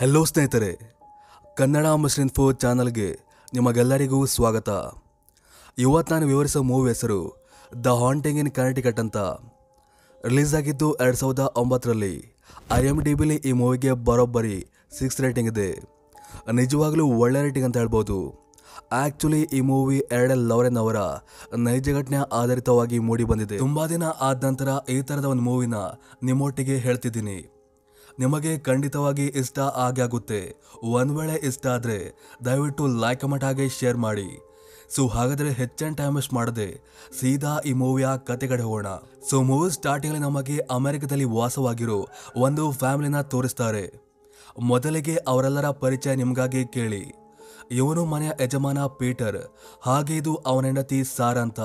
Hello ಸ್ನೇಹಿತರೆ, Kannada muslin ಫೋ ಚಾನಲ್ಗೆ ನಿಮಗೆಲ್ಲರಿಗೂ ಸ್ವಾಗತ. ಇವತ್ತು ನಾನು ವಿವರಿಸೋ ಮೂವಿ ಹೆಸರು ದ ಹಾಂಟಿಂಗ್ ಇನ್ ಕರ್ನಾಟಿಕಟ್ ಅಂತ. ರಿಲೀಸ್ ಆಗಿದ್ದು ಎರಡು ಸಾವಿರದ ಒಂಬತ್ತರಲ್ಲಿ ಐ ಎಂ ಡಿ ಬಿಲಿ ಈ ಮೂವಿಗೆ ಬರೋಬ್ಬರಿ ಸಿಕ್ಸ್ ರೇಟಿಂಗ್ ಇದೆ. ನಿಜವಾಗಲೂ ಒಳ್ಳೆ ರೇಟಿಂಗ್ ಅಂತ ಹೇಳ್ಬೋದು. ಆ್ಯಕ್ಚುಲಿ ಈ ಮೂವಿ ಎರಡೆಲ್ ಲವರೆನ್ ಅವರ ನೈಜ ಘಟನೆ ಆಧಾರಿತವಾಗಿ ಮೂಡಿ ಬಂದಿದೆ. ತುಂಬ ದಿನ ಆದ ನಂತರ ಈ ಥರದ ಒಂದು ಮೂವಿನ ನಿಮ್ಮೊಟ್ಟಿಗೆ ಹೇಳ್ತಿದ್ದೀನಿ. ನಿಮಗೆ ಖಂಡಿತವಾಗಿ ಇಷ್ಟ ಆಗೇ ಆಗುತ್ತೆ ಒಂದು ವೇಳೆ ಇಷ್ಟ ಆದರೆ ದಯವಿಟ್ಟು ಲೈಕ್ ಕಮೆಂಟ್ ಹಾಗೆ ಶೇರ್ ಮಾಡಿ. ಸೊ ಹಾಗಾದರೆ ಹೆಚ್ಚಿನ ಟೈಮ್ ವೇಸ್ಟ್ ಮಾಡದೆ ಸೀದಾ ಈ ಮೂವಿಯ ಕತೆ ಕಡೆ ಹೋಗೋಣ. ಸೊ ಮೂವಿ ಸ್ಟಾರ್ಟಿಂಗಲ್ಲಿ ನಮಗೆ ಅಮೆರಿಕದಲ್ಲಿ ವಾಸವಾಗಿರೋ ಒಂದು ಫ್ಯಾಮಿಲಿನ ತೋರಿಸ್ತಾರೆ. ಮೊದಲಿಗೆ ಅವರೆಲ್ಲರ ಪರಿಚಯ ನಿಮಗಾಗಿ ಕೇಳಿ. ಇವನು ಮನೆಯ ಯಜಮಾನ ಪೀಟರ್. ಹಾಗೆ ಇದು ಅವನ ಹೆಂಡತಿ ಸಾರ್ ಅಂತ.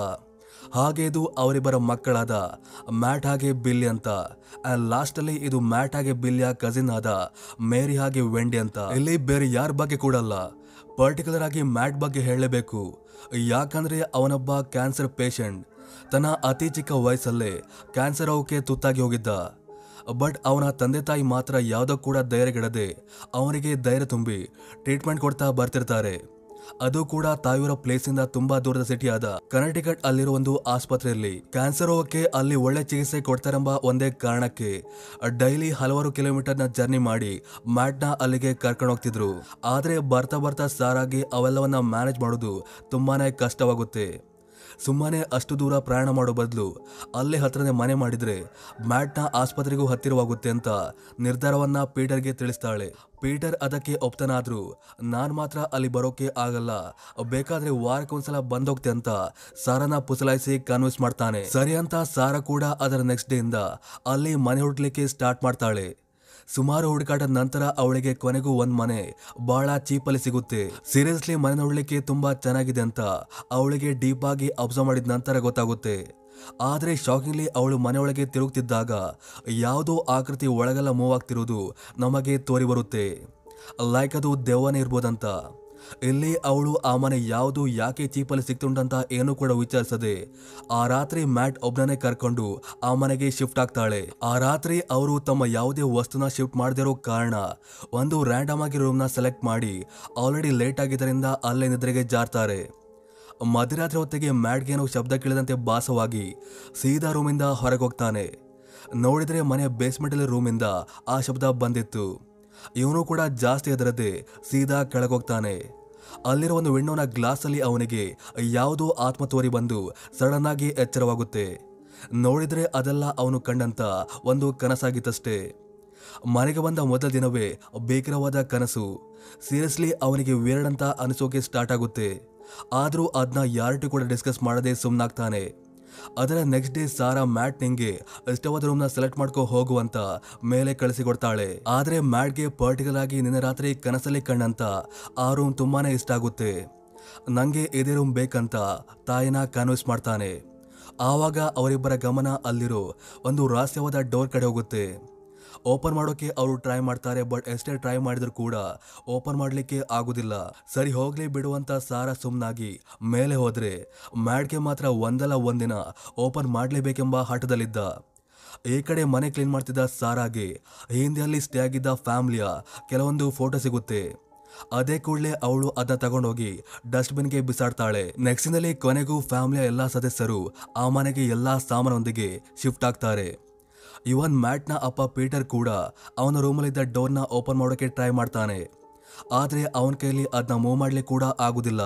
ಹಾಗೆ ಇದು ಅವರಿಬ್ಬರ ಮಕ್ಕಳಾದ ಮ್ಯಾಟ್ ಹಾಗೆ ಬಿಲ್ಲಿ ಅಂತ ಅಂಡ್ ಲಾಸ್ಟ್ ಅಲ್ಲಿ ಇದು ಮ್ಯಾಟ್ ಹಾಗೆ ಬಿಲ್ಯ ಕಸಿನ್ ಆದ ಮೇರಿ ಹಾಗೆ ವೆಂಡಿ ಅಂತ. ಇಲ್ಲಿ ಬೇರೆ ಯಾರ ಬಗ್ಗೆ ಕೂಡ ಅಲ್ಲ ಪರ್ಟಿಕ್ಯುಲರ್ ಆಗಿ ಮ್ಯಾಟ್ ಬಗ್ಗೆ ಹೇಳಲೇಬೇಕು. ಯಾಕಂದ್ರೆ ಅವನೊಬ್ಬ ಕ್ಯಾನ್ಸರ್ ಪೇಷಂಟ್ ತನ್ನ ಅತಿ ಚಿಕ್ಕ ವಯಸ್ಸಲ್ಲೇ ಕ್ಯಾನ್ಸರ್ ಅವಕ್ಕೆ ತುತ್ತಾಗಿ ಹೋಗಿದ್ದ. ಬಟ್ ಅವನ ತಂದೆ ತಾಯಿ ಮಾತ್ರ ಯಾವುದೋ ಕೂಡ ಧೈರ್ಯಗೆಡದೆ ಅವನಿಗೆ ಧೈರ್ಯ ತುಂಬಿ ಟ್ರೀಟ್ಮೆಂಟ್ ಕೊಡ್ತಾ ಬರ್ತಿರ್ತಾರೆ. ಅದು ಕೂಡ ತಾಯೂರ ಪ್ಲೇಸ್ ಇಂದ ತುಂಬಾ ದೂರದ ಸಿಟಿ ಆದ ಕರ್ನಾಟಕಟ್ ಅಲ್ಲಿರೋ ಒಂದು ಆಸ್ಪತ್ರೆಯಲ್ಲಿ. ಕ್ಯಾನ್ಸರ್ ರೋಗಕ್ಕೆ ಅಲ್ಲಿ ಒಳ್ಳೆ ಚಿಕಿತ್ಸೆ ಕೊಡ್ತಾರೆಂಬ ಒಂದೇ ಕಾರಣಕ್ಕೆ ಡೈಲಿ ಹಲವಾರು ಕಿಲೋಮೀಟರ್ನ ಜರ್ನಿ ಮಾಡಿ ಮ್ಯಾಟ್ನ ಅಲ್ಲಿಗೆ ಕರ್ಕೊಂಡು ಹೋಗ್ತಿದ್ರು. ಆದ್ರೆ ಬರ್ತಾ ಬರ್ತಾ ಸಾರಾಗಿ ಅವೆಲ್ಲವನ್ನ ಮ್ಯಾನೇಜ್ ಮಾಡೋದು ತುಂಬಾನೇ ಕಷ್ಟವಾಗುತ್ತೆ. ಸುಮ್ಮನೆ ಅಷ್ಟು ದೂರ ಪ್ರಯಾಣ ಮಾಡೋ ಬದಲು ಅಲ್ಲೇ ಹತ್ರನೇ ಮನೆ ಮಾಡಿದ್ರೆ ಮ್ಯಾಟ್ನ ಆಸ್ಪತ್ರೆಗೂ ಹತ್ತಿರವಾಗುತ್ತೆ ಅಂತ ನಿರ್ಧಾರವನ್ನ ಪೀಟರ್ಗೆ ತಿಳಿಸ್ತಾಳೆ. ಪೀಟರ್ ಅದಕ್ಕೆ ಒಪ್ತನಾದ್ರೂ ನಾನು ಮಾತ್ರ ಅಲ್ಲಿ ಬರೋಕೆ ಆಗಲ್ಲ, ಬೇಕಾದ್ರೆ ವಾರಕ್ಕೊಂದ್ಸಲ ಬಂದೋಗ್ತೆ ಅಂತ ಸಾರನ ಪುಸಲಾಯಿಸಿ ಕನ್ವಿನ್ಸ್ ಮಾಡ್ತಾನೆ. ಸರಿ ಅಂತ ಸಾರ ಕೂಡ ಅದರ ನೆಕ್ಸ್ಟ್ ಡೇ ಇಂದ ಅಲ್ಲಿ ಮನೆ ಹುಡ್ಲಿಕ್ಕೆ ಸ್ಟಾರ್ಟ್ ಮಾಡ್ತಾಳೆ. ಸುಮಾರು ಹುಡುಕಾಟದ ನಂತರ ಅವಳಿಗೆ ಕೊನೆಗೂ ಒಂದ್ ಮನೆ ಬಹಳ ಚೀಪಲ್ಲಿ ಸಿಗುತ್ತೆ. ಸೀರಿಯಸ್ಲಿ ಮನೆ ನೋಡ್ಲಿಕ್ಕೆ ತುಂಬಾ ಚೆನ್ನಾಗಿದೆ ಅಂತ ಅವಳಿಗೆ ಡೀಪ್ ಆಗಿ ಅಬ್ಸರ್ವ್ ಮಾಡಿದ ನಂತರ ಗೊತ್ತಾಗುತ್ತೆ. ಆದ್ರೆ ಶಾಕಿಂಗ್ಲಿ ಅವಳು ಮನೆಯೊಳಗೆ ತಿರುಗುತ್ತಿದ್ದಾಗ ಯಾವುದೋ ಆಕೃತಿ ಒಳಗೆಲ್ಲ ಮೂವ್ ಆಗ್ತಿರೋದು ನಮಗೆ ತೋರಿ ಬರುತ್ತೆ ಲೈಕ್ ಅದು ದೆವ್ವನೇ ಇರ್ಬೋದಂತ. ಇಲ್ಲಿ ಅವಳು ಆ ಮನೆ ಯಾವುದು ಯಾಕೆ ಚೀಪಲ್ಲಿ ಸಿಕ್ತುಂಟಂತ ಏನು ಕೂಡ ವಿಚಾರಿಸದೆ ಆ ರಾತ್ರಿ ಮ್ಯಾಟ್ ಒಬ್ಬನೇ ಕರ್ಕೊಂಡು ಆ ಮನೆಗೆ ಶಿಫ್ಟ್ ಆಗ್ತಾಳೆ. ಆ ರಾತ್ರಿ ಅವರು ತಮ್ಮ ಯಾವುದೇ ವಸ್ತುನ ಶಿಫ್ಟ್ ಮಾಡದಿರೋ ಕಾರಣ ಒಂದು ರ್ಯಾಂಡಮ್ ಆಗಿ ರೂಮ್ನ ಸೆಲೆಕ್ಟ್ ಮಾಡಿ ಆಲ್ರೆಡಿ ಲೇಟ್ ಆಗಿದ್ದರಿಂದ ಅಲ್ಲೇ ನಿದ್ರೆಗೆ ಜಾರ್ತಾರೆ. ಮಧ್ಯರಾತ್ರಿ ಹೊತ್ತಿಗೆ ಮ್ಯಾಟ್ಗೇನೋ ಶಬ್ದ ಕೇಳಿದಂತೆ ಭಾಸವಾಗಿ ಸೀದಾ ರೂಮಿಂದ ಹೊರಗೆ ಹೋಗ್ತಾನೆ ನೋಡಿದ್ರೆ ಮನೆಯ ಬೇಸ್ಮೆಂಟಲ್ಲಿ ರೂಮಿಂದ ಆ ಶಬ್ದ ಬಂದಿತ್ತು. ಇವನು ಕೂಡ ಜಾಸ್ತಿ ಅದರದ್ದೇ ಸೀದಾ ಕೆಳಗೋಗ್ತಾನೆ. ಅಲ್ಲಿರೋ ಒಂದು ವಿಂಡೋನ ಗ್ಲಾಸಲ್ಲಿ ಅವನಿಗೆ ಯಾವುದೋ ಆತ್ಮ ತೋರಿ ಬಂದು ಸಡನ್ ಆಗಿ ಎಚ್ಚರವಾಗುತ್ತೆ. ನೋಡಿದ್ರೆ ಅದೆಲ್ಲ ಅವನು ಕಂಡಂತ ಒಂದು ಕನಸಾಗಿತ್ತಷ್ಟೇ. ಮನೆಗೆ ಬಂದ ಮೊದಲ ದಿನವೇ ಬೇಕರವಾದ ಕನಸು. ಸೀರಿಯಸ್ಲಿ ಅವನಿಗೆ ವೇರಡಂತ ಅಂತ ಅನಿಸೋಕೆ ಸ್ಟಾರ್ಟ್ ಆಗುತ್ತೆ. ಆದರೂ ಅದನ್ನ ಯಾರಟು ಕೂಡ ಡಿಸ್ಕಸ್ ಮಾಡದೆ ಸುಮ್ಮನಾಗ್ತಾನೆ ಅದರ ನೆಕ್ಸ್ಟ್ ಡೇ ಸಾರಾ ಮ್ಯಾಟ್ ನಿಂಗೆ ಇಷ್ಟವಾದ ರೂಮ್ನ ಸೆಲೆಕ್ಟ್ ಮಾಡ್ಕೊ ಹೋಗುವಂತ ಮೇಲೆ ಕಳಿಸಿಕೊಡ್ತಾಳೆ. ಆದ್ರೆ ಮ್ಯಾಟ್ಗೆ ಪರ್ಟಿಕ್ಯುಲರ್ ಆಗಿ ನಿನ್ನೆ ರಾತ್ರಿ ಕನಸಲ್ಲಿ ಕಣ್ಣಂತ ಆ ರೂಮ್ ತುಂಬಾನೇ ಇಷ್ಟ ಆಗುತ್ತೆ. ನಂಗೆ ಇದೇ ರೂಮ್ ಬೇಕಂತ ತಾಯಿನ ಕನ್ವಿನ್ಸ್ ಮಾಡ್ತಾನೆ. ಆವಾಗ ಅವರಿಬ್ಬರ ಗಮನ ಅಲ್ಲಿರೋ ಒಂದು ರಹಸ್ಯವಾದ ಡೋರ್ ಕಡೆ ಹೋಗುತ್ತೆ. ಓಪನ್ ಮಾಡೋಕೆ ಅವರು ಟ್ರೈ ಮಾಡ್ತಾರೆ ಬಟ್ ಎಷ್ಟೇ ಟ್ರೈ ಮಾಡಿದ್ರು ಕೂಡ ಓಪನ್ ಮಾಡಲಿಕ್ಕೆ ಆಗುದಿಲ್ಲ. ಸರಿ ಹೋಗ್ಲಿ ಬಿಡುವಂತ ಸಾರ ಸುಮ್ಮನಾಗಿ ಮೇಲೆ ಹೋದ್ರೆ ಮ್ಯಾಡ್ಗೆ ಮಾತ್ರ ಒಂದಲ್ಲ ಒಂದಿನ ಓಪನ್ ಮಾಡ್ಲೇಬೇಕೆಂಬ ಹಠದಲ್ಲಿದ್ದ. ಈ ಕಡೆ ಮನೆ ಕ್ಲೀನ್ ಮಾಡ್ತಿದ್ದ ಸಾರಾಗೆ ಹಿಂದಿಯಲ್ಲಿ ಸ್ಟೇ ಆಗಿದ್ದ ಫ್ಯಾಮಿಲಿಯ ಕೆಲವೊಂದು ಫೋಟೋ ಸಿಗುತ್ತೆ. ಅದೇ ಕೂಡಲೇ ಅವಳು ಅದನ್ನ ತಗೊಂಡೋಗಿ ಡಸ್ಟ್ಬಿನ್ಗೆ ಬಿಸಾಡ್ತಾಳೆ. ನೆಕ್ಸ್ಟ್ ಕೊನೆಗೂ ಫ್ಯಾಮಿಲಿಯ ಎಲ್ಲಾ ಸದಸ್ಯರು ಆ ಮನೆಗೆ ಎಲ್ಲಾ ಸಾಮಾನೊಂದಿಗೆ ಶಿಫ್ಟ್ ಆಗ್ತಾರೆ. ಇವನ್ ಮ್ಯಾಟ್ನ ಅಪ್ಪ ಪೀಟರ್ ಕೂಡ ಅವನ ರೂಮಲ್ಲಿದ್ದ ಡೋರ್ನ ಓಪನ್ ಮಾಡೋಕೆ ಟ್ರೈ ಮಾಡ್ತಾನೆ. ಆದರೆ ಅವನ ಕೈಯಲ್ಲಿ ಅದನ್ನ ಮೂವ್ ಮಾಡಲಿಕ್ಕೆ ಕೂಡ ಆಗುದಿಲ್ಲ.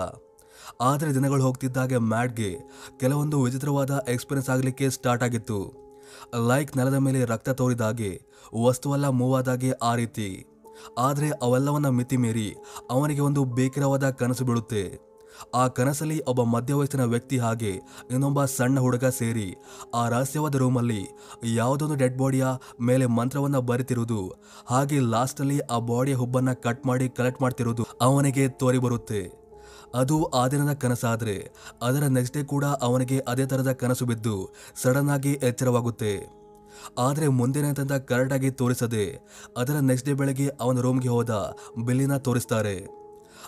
ಆದರೆ ದಿನಗಳು ಹೋಗ್ತಿದ್ದಾಗೆ ಮ್ಯಾಟ್ಗೆ ಕೆಲವೊಂದು ವಿಚಿತ್ರವಾದ ಎಕ್ಸ್ಪೀರಿಯನ್ಸ್ ಆಗಲಿಕ್ಕೆ ಸ್ಟಾರ್ಟ್ ಆಗಿತ್ತು. ಲೈಕ್ ನೆಲದ ಮೇಲೆ ರಕ್ತ ತೋರಿದಾಗೆ ವಸ್ತುವೆಲ್ಲ ಮೂವ್ ಆದಾಗೆ ಆ ರೀತಿ. ಆದರೆ ಅವೆಲ್ಲವನ್ನ ಮಿತಿ ಮೀರಿ ಅವನಿಗೆ ಒಂದು ಬೇಕಿರವಾದ ಕನಸು ಬೀಳುತ್ತೆ. ಆ ಕನಸಲ್ಲಿ ಒಬ್ಬ ಮಧ್ಯವಯಸ್ಸಿನ ವ್ಯಕ್ತಿ ಹಾಗೆ ಇನ್ನೊಬ್ಬ ಸಣ್ಣ ಹುಡುಗ ಸೇರಿ ಆ ರಹಸ್ಯವಾದ ರೂಮಲ್ಲಿ ಯಾವುದೊಂದು ಡೆಡ್ ಬಾಡಿಯ ಮೇಲೆ ಮಂತ್ರವನ್ನ ಬರಿತಿರುವುದು, ಹಾಗೆ ಲಾಸ್ಟಲ್ಲಿ ಆ ಬಾಡಿಯ ಹುಬ್ಬನ್ನ ಕಟ್ ಮಾಡಿ ಕಲೆಕ್ಟ್ ಮಾಡ್ತಿರೋದು ಅವನಿಗೆ ತೋರಿ ಬರುತ್ತೆ. ಅದು ಆ ದಿನದ ಕನಸಾದ್ರೆ ಅದರ ನೆಕ್ಸ್ಟ್ ಡೇ ಕೂಡ ಅವನಿಗೆ ಅದೇ ತರದ ಕನಸು ಬಿದ್ದು ಸಡನ್ ಆಗಿ ಎಚ್ಚರವಾಗುತ್ತೆ. ಆದ್ರೆ ಮುಂದಿನ ತಂದ ಕರೆಕ್ಟಾಗಿ ತೋರಿಸದೆ ಅದರ ನೆಕ್ಸ್ಟ್ ಡೇ ಬೆಳಗ್ಗೆ ಅವನ ರೂಮ್ಗೆ ಹೋದ ಬಿಲ್ಲಿನ ತೋರಿಸ್ತಾರೆ.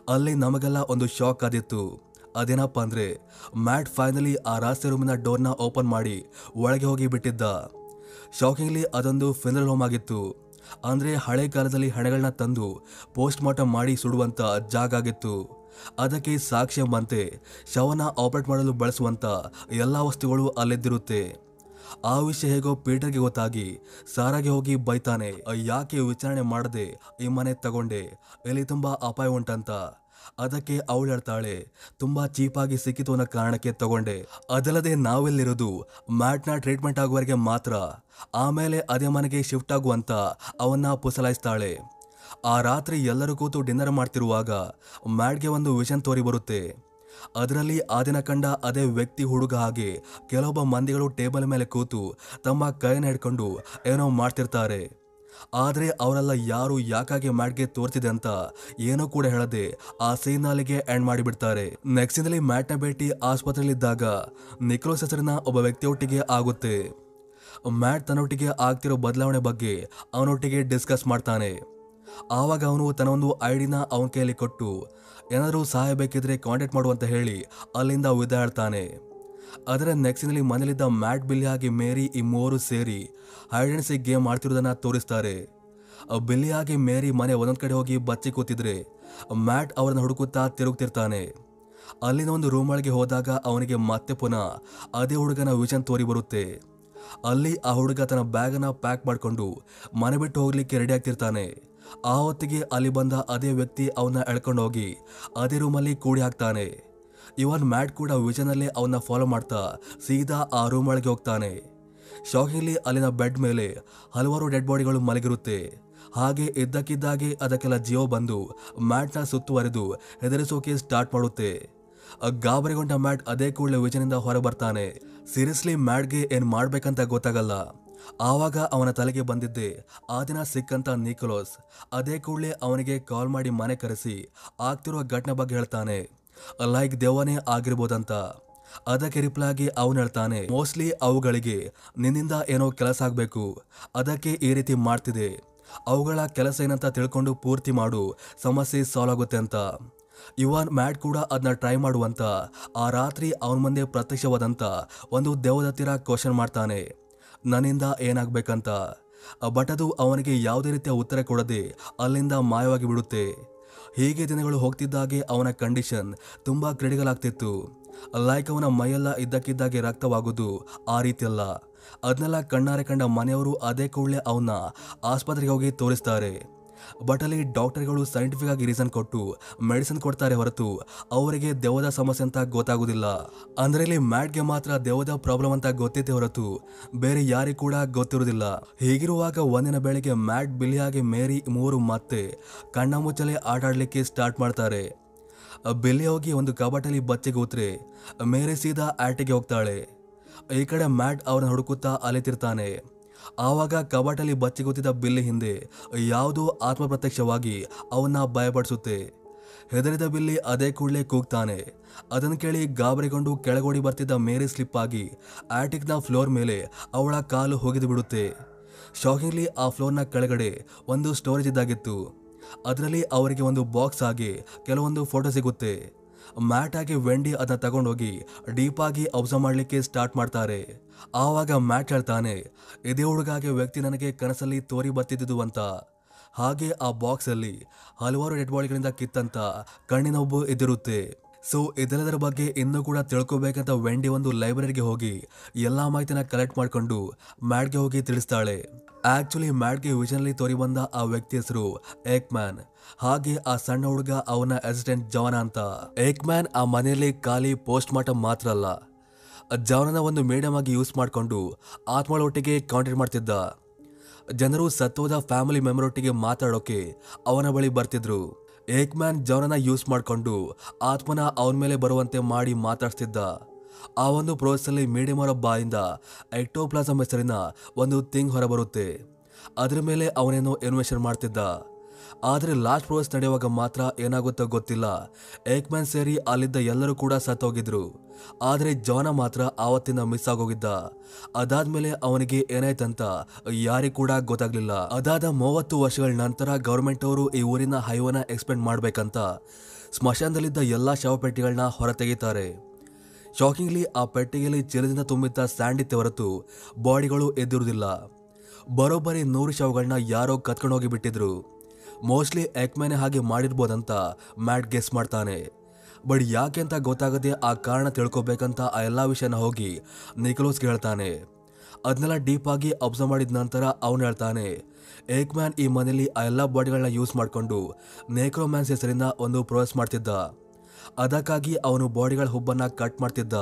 ಅಲ್ಲಿ ನಮಗೆಲ್ಲ ಒಂದು ಶಾಕ್ ಆದಿತ್ತು. ಅದೇನಪ್ಪ ಅಂದರೆ, ಮ್ಯಾಟ್ ಫೈನಲಿ ಆ ರಾಸ್ತೆ ರೂಮಿನ ಡೋರ್ನ ಓಪನ್ ಮಾಡಿ ಒಳಗೆ ಹೋಗಿ ಬಿಟ್ಟಿದ್ದ. ಶಾಕಿಂಗ್ಲಿ ಅದೊಂದು ಫಿನರಲ್ ಹೋಮ್ ಆಗಿತ್ತು. ಅಂದರೆ ಹಳೆ ಕಾಲದಲ್ಲಿ ಹಣೆಗಳನ್ನ ತಂದು ಪೋಸ್ಟ್ ಮಾರ್ಟಮ್ ಮಾಡಿ ಸುಡುವಂಥ ಜಾಗ ಆಗಿತ್ತು. ಅದಕ್ಕೆ ಸಾಕ್ಷಿ ಎಂಬಂತೆ ಶವನ ಆಪರೇಟ್ ಮಾಡಲು ಬಳಸುವಂಥ ಎಲ್ಲ ವಸ್ತುಗಳು ಅಲ್ಲಿದ್ದಿರುತ್ತೆ. ಆ ವಿಷಯ ಹೇಗೋ ಪೀಟರ್ಗೆ ಗೊತ್ತಾಗಿ ಸಾರಾಗೆ ಹೋಗಿ ಬೈತಾನೆ, ಯಾಕೆ ವಿಚಾರಣೆ ಮಾಡದೆ ಈ ಮನೆ ತಗೊಂಡೆ ಇಲ್ಲಿ ತುಂಬಾ ಅಪಾಯ ಉಂಟಂತ. ಅದಕ್ಕೆ ಅವಳು ಹೇಳ್ತಾಳೆ, ತುಂಬಾ ಚೀಪಾಗಿ ಸಿಕ್ಕಿತು ಅನ್ನೋ ಕಾರಣಕ್ಕೆ ತಗೊಂಡೆ. ಅದಲ್ಲದೆ ನಾವೆಲ್ಲಿರೋದು? ಮ್ಯಾಟ್ನ ಟ್ರೀಟ್ಮೆಂಟ್ ಆಗುವವರೆಗೆ ಮಾತ್ರ. ಆಮೇಲೆ ಅದೇ ಮನೆಗೆ ಶಿಫ್ಟ್ ಆಗುವಂತ ಅವನ್ನ ಪುಸಲಾಯಿಸ್ತಾಳೆ. ಆ ರಾತ್ರಿ ಎಲ್ಲರೂ ಕೂತು ಡಿನ್ನರ್ ಮಾಡ್ತಿರುವಾಗ ಮ್ಯಾಟ್ಗೆ ಒಂದು ವಿಷನ್ ತೋರಿ ಬರುತ್ತೆ ಅದರಲ್ಲಿ ಆ ದಿನ ಕಂಡ ಅದೇ ವ್ಯಕ್ತಿ ಹುಡುಗ ಹಾಗೆ ಕೆಲವೊಬ್ಬ ಮಂದಿಗಳು ಟೇಬಲ್ ಮೇಲೆ ಕೂತು ತಮ್ಮ ಕೈನ ಹಿಡ್ಕೊಂಡು ಏನೋ ಮಾಡ್ತಿರ್ತಾರೆ. ಆದರೆ ಅವರೆಲ್ಲ ಯಾರು ಯಾಕಾಗಿ ಮ್ಯಾಟ್ಗೆ ತೋರ್ತಿದೆ ಅಂತ ಏನೋ ಕೂಡ ಹೇಳದೆ ಆ ಸೀನಾಲಿಗೆ ಎಂಡ್ ಮಾಡಿಬಿಡ್ತಾರೆ. ನೆಕ್ಸ್ಟ್ನಲ್ಲಿ ಮ್ಯಾಟ್ನ ಭೇಟಿ ಆಸ್ಪತ್ರೆಯಲ್ಲಿದ್ದಾಗ ನಿಕ್ರೋಸ್ ಹೆಸರಿನ ಒಬ್ಬ ವ್ಯಕ್ತಿಯೊಟ್ಟಿಗೆ ಆಗುತ್ತೆ. ಮ್ಯಾಟ್ ತನ್ನೊಟ್ಟಿಗೆ ಆಗ್ತಿರೋ ಬದಲಾವಣೆ ಬಗ್ಗೆ ಅವನೊಟ್ಟಿಗೆ ಡಿಸ್ಕಸ್ ಮಾಡ್ತಾನೆ. ಆವಾಗ ಅವನು ತನ್ನ ಒಂದು ಐಡಿನ ಅವನ ಕೈಯಲ್ಲಿ ಕೊಟ್ಟು, ಏನಾದರೂ ಸಹಾಯ ಬೇಕಿದ್ರೆ ಕಾಂಟ್ಯಾಕ್ಟ್ ಮಾಡುವಂತ ಹೇಳಿ ಅಲ್ಲಿಂದ ಉದಾಡ್ತಾನೆ ಅದರ ನೆಕ್ಸ್ಟ್ನಲ್ಲಿ ಮನೆಯಲ್ಲಿದ್ದ ಮ್ಯಾಟ್, ಬಿಲ್ಲಿ ಆಗಿ ಮೇರಿ ಈ ಮೂವರು ಸೇರಿ ಹೈಡ್ ಗೇಮ್ ಆಡ್ತಿರೋದನ್ನ ತೋರಿಸ್ತಾರೆ. ಬಿಲ್ಲಿ ಆಗಿ ಮೇರಿ ಮನೆ ಒಂದೊಂದು ಕಡೆ ಹೋಗಿ ಬಚ್ಚಿ ಕೂತಿದ್ರೆ ಮ್ಯಾಟ್ ಅವರನ್ನ ಹುಡುಕುತ್ತಾ ತಿರುಗ್ತಿರ್ತಾನೆ. ಅಲ್ಲಿನ ಒಂದು ರೂಮ್ ಒಳಗೆ ಹೋದಾಗ ಅವನಿಗೆ ಮತ್ತೆ ಪುನಃ ಅದೇ ಹುಡುಗನ ವಿಷನ್ ತೋರಿ ಬರುತ್ತೆ. ಅಲ್ಲಿ ಆ ಹುಡುಗ ತನ್ನ ಬ್ಯಾಗನ್ನು ಪ್ಯಾಕ್ ಮಾಡಿಕೊಂಡು ಮನೆ ಬಿಟ್ಟು ಹೋಗ್ಲಿಕ್ಕೆ ರೆಡಿ ಆಗ್ತಿರ್ತಾನೆ. ಆ ಹೊತ್ತಿಗೆ ಅಲ್ಲಿ ಬಂದ ಅದೇ ವ್ಯಕ್ತಿ ಅವನ್ನ ಎಳ್ಕೊಂಡು ಹೋಗಿ ಅದೇ ರೂಮಲ್ಲಿ ಕೂಡಿ ಹಾಕ್ತಾನೆ. ಇವನ್ ಮ್ಯಾಟ್ ಕೂಡ ವಿಜನಲ್ಲೇ ಅವನ್ನ ಫಾಲೋ ಮಾಡ್ತಾ ಸೀದಾ ಆ ರೂಮ್ ಒಳಗೆ ಹೋಗ್ತಾನೆ. ಶಾಕಿಂಗ್ಲಿ ಅಲ್ಲಿನ ಬೆಡ್ ಮೇಲೆ ಹಲವಾರು ಡೆಡ್ ಬಾಡಿಗಳು ಮಲಗಿರುತ್ತೆ. ಹಾಗೆ ಇದ್ದಕ್ಕಿದ್ದಾಗೆ ಅದಕ್ಕೆಲ್ಲ ಜಿಯೋ ಬಂದು ಮ್ಯಾಟ್ನ ಸುತ್ತುವರೆದು ಹೆದರಿಸೋಕೆ ಸ್ಟಾರ್ಟ್ ಮಾಡುತ್ತೆ. ಗಾಬರಿಗೊಂಡ ಮ್ಯಾಟ್ ಅದೇ ಕೂಡಲೇ ವಿಜನಿಂದ ಹೊರಬರ್ತಾನೆ ಸೀರಿಯಸ್ಲಿ ಮ್ಯಾಟ್ಗೆ ಏನು ಮಾಡಬೇಕಂತ ಗೊತ್ತಾಗಲ್ಲ. ಆವಾಗ ಅವನ ತಲೆಗೆ ಬಂದಿದ್ದೆ, ಆ ದಿನ ಸಿಕ್ಕಂತ ನಿಕೋಲೋಸ್, ಅದೇ ಕೂಡಲೇ ಅವನಿಗೆ ಕಾಲ್ ಮಾಡಿ ಮನೆ ಕರೆಸಿ ಆಗ್ತಿರುವ ಘಟನೆ ಬಗ್ಗೆ ಹೇಳ್ತಾನೆ. ಲೈಕ್ ದೇವನೇ ಆಗಿರ್ಬೋದಂತ. ಅದಕ್ಕೆ ರಿಪ್ಲೈ ಆಗಿ ಅವನು ಹೇಳ್ತಾನೆ, ಮೋಸ್ಟ್ಲಿ ಅವುಗಳಿಗೆ ನಿನ್ನಿಂದ ಏನೋ ಕೆಲಸ ಆಗಬೇಕು. ಅದಕ್ಕೆ ಈ ರೀತಿ ಮಾಡ್ತಿದೆ. ಅವುಗಳ ಕೆಲಸ ಏನಂತ ತಿಳ್ಕೊಂಡು ಪೂರ್ತಿ ಮಾಡು, ಸಮಸ್ಯೆ ಸಾಲ್ವ್ ಆಗುತ್ತೆ ಅಂತ. ಇವಾನ್ ಮ್ಯಾಟ್ ಕೂಡ ಅದನ್ನ ಟ್ರೈ ಮಾಡುವಂತ ಆ ರಾತ್ರಿ ಅವನ ಮುಂದೆ ಪ್ರತ್ಯಕ್ಷವಾದಂತ ಒಂದು ದೇವದತ್ತಿರ ಕ್ವಶನ್ ಮಾಡ್ತಾನೆ. ನನ್ನಿಂದ ಏನಾಗಬೇಕಂತ? ಬಟ್ ಅದು ಅವನಿಗೆ ಯಾವುದೇ ರೀತಿಯ ಉತ್ತರ ಕೊಡದೆ ಅಲ್ಲಿಂದ ಮಾಯವಾಗಿ ಬಿಡುತ್ತೆ. ಹೀಗೆ ದಿನಗಳು ಹೋಗ್ತಿದ್ದಾಗೆ ಅವನ ಕಂಡೀಷನ್ ತುಂಬ ಕ್ರಿಟಿಕಲ್ ಆಗ್ತಿತ್ತು ಲೈಕ್ ಅವನ ಮೈಯೆಲ್ಲ ಇದ್ದಕ್ಕಿದ್ದಾಗೆ ರಕ್ತವಾಗೋದು ಆ ರೀತಿಯಲ್ಲ. ಅದನ್ನೆಲ್ಲ ಕಣ್ಣಾರೆ ಕಂಡ ಮನೆಯವರು ಅದೇ ಕೂಡಲೇ ಅವನ್ನ ಆಸ್ಪತ್ರೆಗೆ ಹೋಗಿ ತೋರಿಸ್ತಾರೆ. ಬಟ್ ಅಲ್ಲಿ ಡಾಕ್ಟರ್ಗಳು ಸೈಂಟಿಫಿಕ್ ಆಗಿ ರೀಸನ್ ಕೊಟ್ಟು ಮೆಡಿಸಿನ್ ಕೊಡ್ತಾರೆ ಹೊರತು ಅವರಿಗೆ ದೆವ್ವದ ಸಮಸ್ಯೆ ಅಂತ ಗೊತ್ತಾಗುದಿಲ್ಲ. ಅಂದ್ರೆ ಇಲ್ಲಿ ಮ್ಯಾಟ್ಗೆ ಮಾತ್ರ ದೆವ್ವದ ಪ್ರಾಬ್ಲಮ್ ಅಂತ ಗೊತ್ತಿದೆ ಹೊರತು ಬೇರೆ ಯಾರಿಗೂ ಕೂಡ ಗೊತ್ತಿರುವುದಿಲ್ಲ ಹೀಗಿರುವಾಗ ಒಂದಿನ ಬೆಳಿಗ್ಗೆ ಮ್ಯಾಟ್ ಬಿಲಿಯಾಗಿ ಮೇರಿ ಮೂರು ಮತ್ತೆ ಕಣ್ಣ ಮುಚ್ಚಲೆ ಸ್ಟಾರ್ಟ್ ಮಾಡ್ತಾರೆ. ಬೆಲ್ಲಿ ಹೋಗಿ ಒಂದು ಕಬಾಟಲ್ಲಿ ಬಚ್ಚೆಗೆ ಹೋತ್ರೆ ಮೇರೆ ಸೀದಾ ಆಟಿಗೆ ಹೋಗ್ತಾಳೆ. ಈ ಕಡೆ ಮ್ಯಾಟ್ ಅವರನ್ನ ಹುಡುಕುತ್ತಾ ಅಲೆತಿರ್ತಾನೆ. ಆವಾಗ ಕಬಾಟಲ್ಲಿ ಬಚ್ಚಿಗುತ್ತಿದ್ದ ಬಿಲ್ಲಿ ಹಿಂದೆ ಯಾವುದೋ ಆತ್ಮಪ್ರತ್ಯಕ್ಷವಾಗಿ ಅವನ್ನ ಭಯಪಡಿಸುತ್ತೆ. ಹೆದರಿದ ಬಿಲ್ಲಿ ಅದೇ ಕೂಡಲೇ ಕೂಗ್ತಾನೆ. ಅದನ್ನು ಕೇಳಿ ಗಾಬರಿಗೊಂಡು ಕೆಳಗೋಡಿ ಬರ್ತಿದ್ದ ಮೇರಿ ಸ್ಲಿಪ್ ಆಗಿ ಆಟಿಕ್ನ ಫ್ಲೋರ್ ಮೇಲೆ ಅವಳ ಕಾಲು ಹೋಗಿದು ಬಿಡುತ್ತೆ. ಶಾಕಿಂಗ್ಲಿ ಆ ಫ್ಲೋರ್ನ ಕೆಳಗಡೆ ಒಂದು ಸ್ಟೋರೇಜ್ ಇದ್ದಾಗಿತ್ತು. ಅದರಲ್ಲಿ ಅವರಿಗೆ ಒಂದು ಬಾಕ್ಸ್ ಆಗಿ ಕೆಲವೊಂದು ಫೋಟೋ ಸಿಗುತ್ತೆ. ಮ್ಯಾಟ್ ಆಗಿ ವೆಂಡಿ ಅದನ್ನ ತಗೊಂಡೋಗಿ ಡೀಪ್ ಆಗಿ ಅಬ್ಸರ್ವ್ ಮಾಡ್ಲಿಕ್ಕೆ ಸ್ಟಾರ್ಟ್ ಮಾಡ್ತಾರೆ. ಆವಾಗ ಮ್ಯಾಟ್ ಹೇಳ್ತಾನೆ, ಇದೇ ಹುಡುಗಾಗೆ ವ್ಯಕ್ತಿ ನನಗೆ ಕನಸಲ್ಲಿ ತೋರಿ ಬರ್ತಿದ್ದು ಅಂತ. ಹಾಗೆ ಆ ಬಾಕ್ಸ್ ಅಲ್ಲಿ ಹಲವಾರು ಡೆಡ್ ಬಾಡಿಗಳಿಂದ ಕಿತ್ತಂತ ಕಣ್ಣಿನ ಉಬ್ಬು ಇದಿರುತ್ತೆ ಸೊ ಇದೆಲ್ಲದರ ಬಗ್ಗೆ ಇನ್ನೂ ಕೂಡ ತಿಳ್ಕೊಬೇಕಂತ ವೆಂಡಿ ಒಂದು ಲೈಬ್ರರಿಗೆ ಹೋಗಿ ಎಲ್ಲಾ ಮಾಹಿತಿನ ಕಲೆಕ್ಟ್ ಮಾಡ್ಕೊಂಡು ಮ್ಯಾಡ್ಗೆ ಹೋಗಿ ತಿಳಿಸ್ತಾಳೆ. ಆಕ್ಚುಲಿ ಮ್ಯಾಡ್ಗೆ ತೋರಿ ಬಂದ ಆ ವ್ಯಕ್ತಿ ಹೆಸರು ಏಕ್ ಮ್ಯಾನ್ ಹಾಗೆ ಆ ಸಣ್ಣ ಹುಡುಗ ಅವನ ಅಸಿಸ್ಟೆಂಟ್ ಜವನ ಅಂತ. ಏಕ್ ಮ್ಯಾನ್ ಆ ಮನೆಯಲ್ಲಿ ಖಾಲಿ ಪೋಸ್ಟ್ ಮಾರ್ಟಮ್ ಮಾತ್ರ ಅಲ್ಲ. ಜವನನ ಒಂದು ಮೀಡಿಯಂ ಆಗಿ ಯೂಸ್ ಮಾಡಿಕೊಂಡು ಆತ್ಮಳ ಒಟ್ಟಿಗೆ ಕಾಂಟ್ಯಾಕ್ಟ್ ಮಾಡ್ತಿದ್ದ. ಜನರು ಸತ್ತೋದ ಫ್ಯಾಮಿಲಿ ಮೆಂಬರ್ ಒಟ್ಟಿಗೆ ಮಾತಾಡೋಕೆ ಅವನ ಬಳಿ ಬರ್ತಿದ್ರು. ಏಕ್ ಮ್ಯಾನ್ ಜವನನ ಯೂಸ್ ಮಾಡಿಕೊಂಡು ಆತ್ಮನ ಅವನ ಮೇಲೆ ಬರುವಂತೆ ಮಾಡಿ ಮಾತಾಡ್ತಿದ್ದ ಆ ಒಂದು ಪ್ರೋಸೆಸ್ಸಲ್ಲಿ ಅವರ ಬಾಯಿಂದ ಎಕ್ಟೋಪ್ಲಾಸಮ್ ಹೆಸರಿನ ಒಂದು ಥಿಂಗ್ ಹೊರಬರುತ್ತೆ. ಅದರ ಮೇಲೆ ಅವನೇನೋ ಇನ್ವೆಷನ್ ಮಾಡ್ತಿದ್ದ. ಆದರೆ ಲಾಸ್ಟ್ ಪ್ರವಾಸ ನಡೆಯುವಾಗ ಮಾತ್ರ ಏನಾಗುತ್ತೋ ಗೊತ್ತಿಲ್ಲ. ಏಕ್ಮ್ಯಾನ್ ಸೇರಿ ಅಲ್ಲಿದ್ದ ಎಲ್ಲರೂ ಕೂಡ ಸತ್ತೋಗಿದ್ರು. ಆದರೆ ಜಾನ ಮಾತ್ರ ಆವತ್ತಿನ ಮಿಸ್ ಆಗೋಗಿದ್ದ. ಅದಾದ್ಮೇಲೆ ಅವನಿಗೆ ಏನಾಯ್ತಂತ ಯಾರಿಗೂ ಕೂಡ ಗೊತ್ತಾಗ್ಲಿಲ್ಲ. ಅದಾದ ಮೂವತ್ತು ವರ್ಷಗಳ ನಂತರ ಗೌರ್ಮೆಂಟ್ ಅವರು ಈ ಊರಿನ ಹೈವನ ಎಕ್ಸ್ಪೆಂಡ್ ಮಾಡಬೇಕಂತ ಸ್ಮಶಾನದಲ್ಲಿದ್ದ ಎಲ್ಲಾ ಶವಪೆಟ್ಟಿಗಳನ್ನ ಹೊರತೆಗಿತಾರೆ ಶಾಕಿಂಗ್ಲಿ ಆ ಪೆಟ್ಟಿಗೆಯಲ್ಲಿ ಚಿರದಿಂದ ತುಂಬಿದ್ದ ಸ್ಯಾಂಡ್ ಇತ್ತೆ ಹೊರತು ಬಾಡಿಗಳು ಎದ್ದಿರುವುದಿಲ್ಲ. ಬರೋಬ್ಬರಿ ನೂರು ಶವಗಳನ್ನ ಯಾರೋ ಕತ್ಕೊಂಡೋಗಿ ಬಿಟ್ಟಿದ್ರು. ಮೋಸ್ಟ್ಲಿ ಎಕ್ಮೆನೆ ಹಾಗೆ ಮಾಡಿರ್ಬೋದಂತ ಮ್ಯಾಟ್ ಗೆಸ್ ಮಾಡ್ತಾನೆ. ಬಟ್ ಯಾಕೆ ಅಂತ ಗೊತ್ತಾಗದೆ ಆ ಕಾರಣ ತಿಳ್ಕೊಬೇಕಂತ ಆ ಎಲ್ಲ ವಿಷಯನ ಹೋಗಿ ನಿಕೋಲಸ್ಗೆ ಹೇಳ್ತಾನೆ ಅದನ್ನೆಲ್ಲ ಡೀಪ್ ಆಗಿ ಅಬ್ಸರ್ವ್ ಮಾಡಿದ ನಂತರ ಅವನು ಹೇಳ್ತಾನೆ ಏಕ್ ಮ್ಯಾನ್ ಈ ಮನೆಯಲ್ಲಿ ಆ ಎಲ್ಲ ಬಾಡಿಗಳನ್ನ ಯೂಸ್ ಮಾಡಿಕೊಂಡು ನೇಕ್ರೋಮ್ಯಾನ್ಸ್ ಹೆಸರಿಂದ ಒಂದು ಪ್ರೊಸೆಸ್ ಮಾಡ್ತಿದ್ದ. ಅದಕ್ಕಾಗಿ ಅವನು ಬಾಡಿಗಳ ಹುಬ್ಬನ್ನ ಕಟ್ ಮಾಡ್ತಿದ್ದ.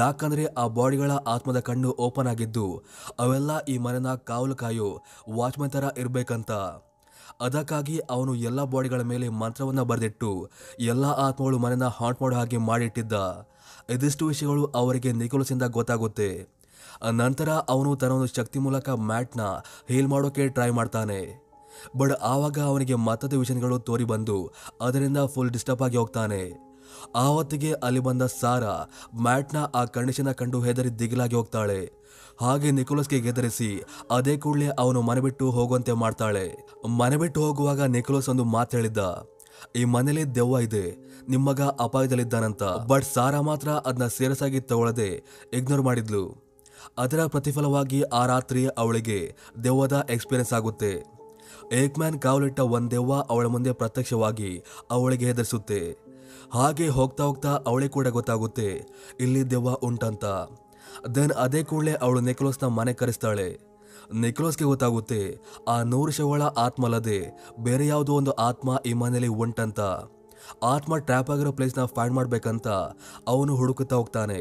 ಯಾಕಂದ್ರೆ ಆ ಬಾಡಿಗಳ ಆತ್ಮದ ಕಣ್ಣು ಓಪನ್ ಆಗಿದ್ದು, ಅವೆಲ್ಲ ಈ ಮನೆನ ಕಾವಲು ಕಾಯೋ ವಾಚ್ಮನ್ ಥರ ಇರಬೇಕಂತ. ಅದಕ್ಕಾಗಿ ಅವನು ಎಲ್ಲ ಬಾಡಿಗಳ ಮೇಲೆ ಮಂತ್ರವನ್ನು ಬರೆದಿಟ್ಟು ಎಲ್ಲ ಆತ್ಮಗಳು ಮನೆನ ಹಾಂಟ್ ಮಾಡೋ ಹಾಗೆ ಮಾಡಿಟ್ಟಿದ್ದ. ಇದಿಷ್ಟು ವಿಷಯಗಳು ಅವರಿಗೆ ನಿಕೋಲಸಿಂದ ಗೊತ್ತಾಗುತ್ತೆ. ನಂತರ ಅವನು ತನ್ನ ಒಂದು ಶಕ್ತಿ ಮೂಲಕ ಮ್ಯಾಟ್ನ ಹೀಲ್ ಮಾಡೋಕೆ ಟ್ರೈ ಮಾಡ್ತಾನೆ. ಬಟ್ ಆವಾಗ ಅವನಿಗೆ ಮತ್ತದ ವಿಷಯಗಳು ತೋರಿ ಬಂದು ಅದರಿಂದ ಫುಲ್ ಡಿಸ್ಟರ್ಬ್ ಆಗಿ ಹೋಗ್ತಾನೆ. ಆವತ್ತಿಗೆ ಅಲ್ಲಿ ಬಂದ ಸಾರಾ ಮ್ಯಾಟ್ನ ಆ ಕಂಡೀಷನ್ ಕಂಡು ಹೆದರಿ ದಿಗಿಲಾಗಿ ಹೋಗ್ತಾಳೆ. ಹಾಗೆ ನಿಕೋಲಸ್ಗೆ ಗೆದರಿಸಿ ಅದೇ ಕೂಡಲೇ ಅವನು ಮನೆ ಬಿಟ್ಟು ಹೋಗುವಂತೆ ಮಾಡ್ತಾಳೆ. ಮನೆ ಬಿಟ್ಟು ಹೋಗುವಾಗ ನಿಕೋಲಸ್ ಒಂದು ಮಾತು ಹೇಳಿದ್ದ, ಈ ಮನೇಲಿ ದೆವ್ವ ಇದೆ ನಿಮ್ಮಗ ಅಪಾಯದಲ್ಲಿದ್ದಾನಂತ. ಬಟ್ ಸಾರಾ ಮಾತ್ರ ಅದನ್ನ ಸೀರಿಯಸ್ ಆಗಿ ತಗೊಳ್ಳದೆ ಇಗ್ನೋರ್ ಮಾಡಿದ್ಲು. ಅದರ ಪ್ರತಿಫಲವಾಗಿ ಆ ರಾತ್ರಿ ಅವಳಿಗೆ ದೆವ್ವದ ಎಕ್ಸ್ಪೀರಿಯನ್ಸ್ ಆಗುತ್ತೆ. ಏಕ್ಮ್ಯಾನ್ ಕಾವಲಿಟ್ಟ ಒಂದೆವ್ವ ದೆವ್ವ ಅವಳ ಮುಂದೆ ಪ್ರತ್ಯಕ್ಷವಾಗಿ ಅವಳಿಗೆ ಹೆದರಿಸುತ್ತೆ. ಹಾಗೆ ಹೋಗ್ತಾ ಹೋಗ್ತಾ ಅವಳೇ ಕೂಡ ಗೊತ್ತಾಗುತ್ತೆ, ಇಲ್ಲಿ ದೆವ್ವ ಉಂಟಂತ. ದೆನ್ ಅದೇ ಕೂಡಲೇ ಅವಳು ನೆಕ್ಲೋಸ್ನ ಮನೆ ಕರೆಸ್ತಾಳೆ. ನೆಕ್ಲೋಸ್ಗೆ ಗೊತ್ತಾಗುತ್ತೆ, ಆ ನೂರು ಶವಳ ಆತ್ಮಲ್ಲದೆ ಬೇರೆ ಯಾವುದೋ ಒಂದು ಆತ್ಮ ಈ ಮನೆಯಲ್ಲಿ ಉಂಟಂತ. ಆತ್ಮ ಟ್ರ್ಯಾಪ್ ಆಗಿರೋ ಪ್ಲೇಸ್ನ ಫೈಂಡ್ ಮಾಡಬೇಕಂತ ಅವನು ಹುಡುಕುತ್ತಾ ಹೋಗ್ತಾನೆ.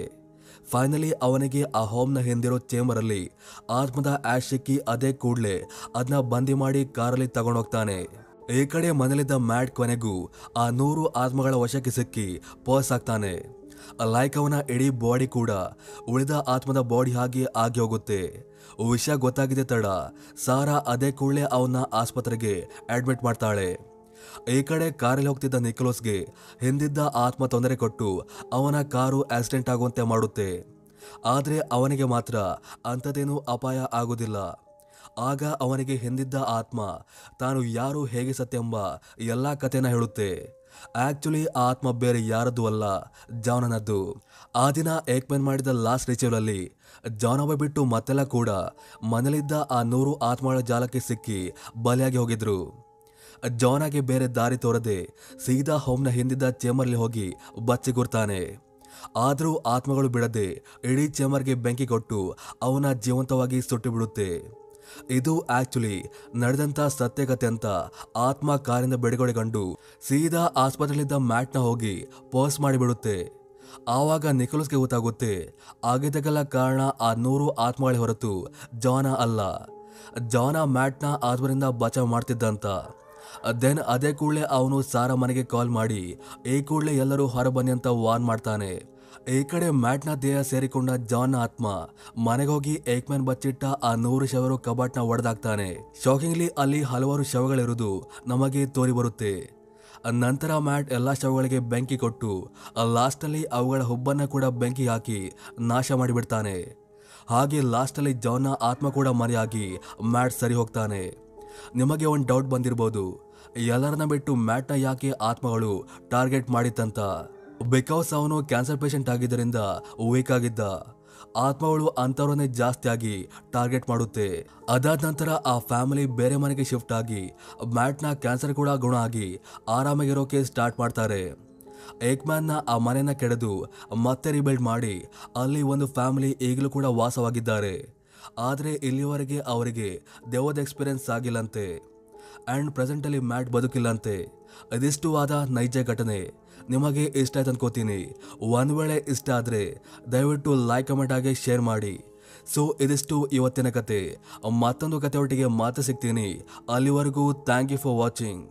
ಫೈನಲಿ ಅವನಿಗೆ ಆ ಹೋಮ್ನ ಹಿಂದಿರೋ ಚೇಂಬರಲ್ಲಿ ಆತ್ಮದ ಆಶ್ ಅದೇ ಕೂಡಲೇ ಅದನ್ನ ಬಂದಿ ಮಾಡಿ ಕಾರಲ್ಲಿ ತಗೊಂಡೋಗ್ತಾನೆ. ಈ ಕಡೆ ಮನೇಲಿದ್ದ ಮ್ಯಾಟ್ ಕೊನೆಗೂ ಆ ನೂರು ಆತ್ಮಗಳ ವಶಕ್ಕೆ ಸಿಕ್ಕಿ ಪರ್ಸ್ ಆಗ್ತಾನೆ ಲೈಕ್ ಅವನ ಇಡೀ ಬಾಡಿ ಕೂಡ ಉಳಿದ ಆತ್ಮದ ಬಾಡಿ ಹಾಗೆ ಆಗಿ ಹೋಗುತ್ತೆ. ವಿಷಯ ಗೊತ್ತಾಗಿದೆ ತಡ. ಸಾರಾ ಅದೇ ಕೂಡಲೇ ಅವನ್ನ ಆಸ್ಪತ್ರೆಗೆ ಅಡ್ಮಿಟ್ ಮಾಡ್ತಾಳೆ. ಈ ಕಡೆ ಕಾರಲ್ಲಿ ಹೋಗ್ತಿದ್ದ ನಿಕೋಲಸ್ಗೆ ಹಿಂದಿದ್ದ ಆತ್ಮ ತೊಂದರೆ ಕೊಟ್ಟು ಅವನ ಕಾರು ಆಕ್ಸಿಡೆಂಟ್ ಆಗುವಂತೆ ಮಾಡುತ್ತೆ. ಆದರೆ ಅವನಿಗೆ ಮಾತ್ರ ಅಂಥದೇನೂ ಅಪಾಯ ಆಗುವುದಿಲ್ಲ ಆಗ ಅವನಿಗೆ ಹಿಂದಿದ್ದ ಆತ್ಮ, ತಾನು ಯಾರು ಹೇಗೆ ಸತ್ಯೆಂಬ ಎಲ್ಲ ಕಥೆನ ಹೇಳುತ್ತೆ. ಆಕ್ಚುಲಿ ಆ ಆತ್ಮ ಬೇರೆ ಯಾರದ್ದು ಅಲ್ಲ, ಜಾನನದ್ದು. ಆ ದಿನ ಏಕ್ಮೆನ್ ಮಾಡಿದ ಲಾಸ್ಟ್ ರಿಚುವಲಲ್ಲಿ ಜಾನವ ಬಿಟ್ಟು ಮತ್ತೆಲ್ಲ ಕೂಡ ಮನೆಯಲ್ಲಿದ್ದ ಆ ನೂರು ಆತ್ಮಗಳ ಜಾಲಕ್ಕೆ ಸಿಕ್ಕಿ ಬಲಿಯಾಗಿ ಹೋಗಿದ್ರು. ಜಾನಾಗೆ ಬೇರೆ ದಾರಿ ತೋರದೆ ಸೀದಾ ಹೋಮ್ನ ಹಿಂದಿದ್ದ ಚೇಂಬರ್ಲಿ ಹೋಗಿ ಬಚ್ಚಿಗುರ್ತಾನೆ ಆದರೂ ಆತ್ಮಗಳು ಬಿಡದೆ ಇಡೀ ಚೇಂಬರ್ಗೆ ಬೆಂಕಿ ಕೊಟ್ಟು ಅವನ ಜೀವಂತವಾಗಿ ಸುಟ್ಟು ಬಿಡುತ್ತೆ ಇದು ಆಕ್ಚುಲಿ ನಡೆದಂತ ಸತ್ಯಕತೆ ಅಂತ ಆತ್ಮ ಕಾರಿಂದ ಬಿಡುಗಡೆಗೊಂಡು ಸೀದಾ ಆಸ್ಪತ್ರೆಯಲ್ಲಿದ್ದ ಮ್ಯಾಟ್ನ ಹೋಗಿ ಪೋಸ್ಟ್ ಮಾಡಿಬಿಡುತ್ತೆ. ಆವಾಗ ನಿಕೋಲಸ್ಗೆ ಗೊತ್ತಾಗುತ್ತೆ, ಆಗಿದ್ದಕ್ಕೆಲ್ಲ ಕಾರಣ ಆ ನೂರು ಆತ್ಮಗಳೇ ಹೊರತು ಜಾನ ಅಲ್ಲ. ಜಾನ ಮ್ಯಾಟ್ನ ಆತ್ಮರಿಂದ ಬಚಾವ್ ಮಾಡ್ತಿದ್ದಂತ. ದೆನ್ ಅದೇ ಕೂಡಲೇ ಅವನು ಸಾರಾ ಮನೆಗೆ ಕಾಲ್ ಮಾಡಿ, ಈ ಕೂಡಲೇ ಎಲ್ಲರೂ ಹೊರಬನ್ನಿ ಅಂತ ವಾರ್ನ್ ಮಾಡ್ತಾನೆ. ಈ ಕಡೆ ಮ್ಯಾಟ್ನ ದೇಹ ಸೇರಿಕೊಂಡ ಜಾನ್ ಆತ್ಮ ಮನೆಗೋಗಿ ಏಕ್ಮ್ಯಾನ್ ಬಚ್ಚಿಟ್ಟ ಆ ನೂರು ಶವರು ಕಬಾಟ್ನ ಒಡೆದಾಕ್ತಾನೆ. ಶಾಕಿಂಗ್ಲಿ ಅಲ್ಲಿ ಹಲವಾರು ಶವಗಳಿರುವುದು ನಮಗೆ ತೋರಿ ಬರುತ್ತೆ. ನಂತರ ಮ್ಯಾಟ್ ಎಲ್ಲ ಶವಗಳಿಗೆ ಬೆಂಕಿ ಕೊಟ್ಟು ಲಾಸ್ಟಲ್ಲಿ ಅವುಗಳ ಹುಬ್ಬನ್ನ ಕೂಡ ಬೆಂಕಿ ಹಾಕಿ ನಾಶ ಮಾಡಿಬಿಡ್ತಾನೆ. ಹಾಗೆ ಲಾಸ್ಟಲ್ಲಿ ಜಾನ್ನ ಆತ್ಮ ಕೂಡ ಮರೆಯಾಗಿ ಮ್ಯಾಟ್ ಸರಿ ಹೋಗ್ತಾನೆ. ನಿಮಗೆ ಒಂದು ಡೌಟ್ ಬಂದಿರ್ಬೋದು. ಎಲ್ಲರನ್ನ ಬಿಟ್ಟು ಮ್ಯಾಟ್ನ ಯಾಕೆ ಆತ್ಮಗಳು ಟಾರ್ಗೆಟ್ ಮಾಡಿತ್ತಂತ? ಬಿಕಾಸ್ ಅವನು ಕ್ಯಾನ್ಸರ್ ಪೇಷಂಟ್ ಆಗಿದ್ದರಿಂದ ವೀಕ್ ಆಗಿದ್ದ ಆತ್ಮಗಳು ಅಂಥವ್ರನ್ನೇ ಜಾಸ್ತಿ ಆಗಿ ಟಾರ್ಗೆಟ್ ಮಾಡುತ್ತೆ. ಅದಾದ ನಂತರ ಆ ಫ್ಯಾಮಿಲಿ ಬೇರೆ ಮನೆಗೆ ಶಿಫ್ಟ್ ಆಗಿ ಮ್ಯಾಟ್ನ ಕ್ಯಾನ್ಸರ್ ಕೂಡ ಗುಣ ಆಗಿ ಆರಾಮಾಗಿರೋಕೆ ಸ್ಟಾರ್ಟ್ ಮಾಡ್ತಾರೆ. ಏಕ್ಮ್ಯಾನ್ನ ಆ ಮನೆಯನ್ನು ಕೆಡೆದು ಮತ್ತೆ ರಿಬಿಲ್ಡ್ ಮಾಡಿ ಅಲ್ಲಿ ಒಂದು ಫ್ಯಾಮಿಲಿ ಈಗಲೂ ಕೂಡ ವಾಸವಾಗಿದ್ದಾರೆ. ಆದರೆ ಇಲ್ಲಿವರೆಗೆ ಅವರಿಗೆ ದೆವ್ವದ ಎಕ್ಸ್ಪೀರಿಯನ್ಸ್ ಆಗಿಲ್ಲಂತೆ. ಆ್ಯಂಡ್ ಪ್ರೆಸೆಂಟಲ್ಲಿ ಮ್ಯಾಟ್ ಬದುಕಿಲ್ಲಂತೆ. ಇದಿಷ್ಟು ನೈಜ ಘಟನೆ. ನಿಮಗೆ ಇಷ್ಟ ಆಯ್ತು ಅಂದ್ಕೋತೀನಿ ಒಂದು ವೇಳೆ ಇಷ್ಟ ಆದರೆ ದಯವಿಟ್ಟು ಲೈಕ್ ಕಮೆಂಟ್ ಆಗಿ ಶೇರ್ ಮಾಡಿ. ಸೊ ಇದಿಷ್ಟು ಇವತ್ತಿನ ಕತೆ. ಮತ್ತೊಂದು ಕತೆ ಒಟ್ಟಿಗೆ ಮಾತು ಸಿಗ್ತೀನಿ. ಅಲ್ಲಿವರೆಗೂ ಥ್ಯಾಂಕ್ ಯು ಫಾರ್ ವಾಚಿಂಗ್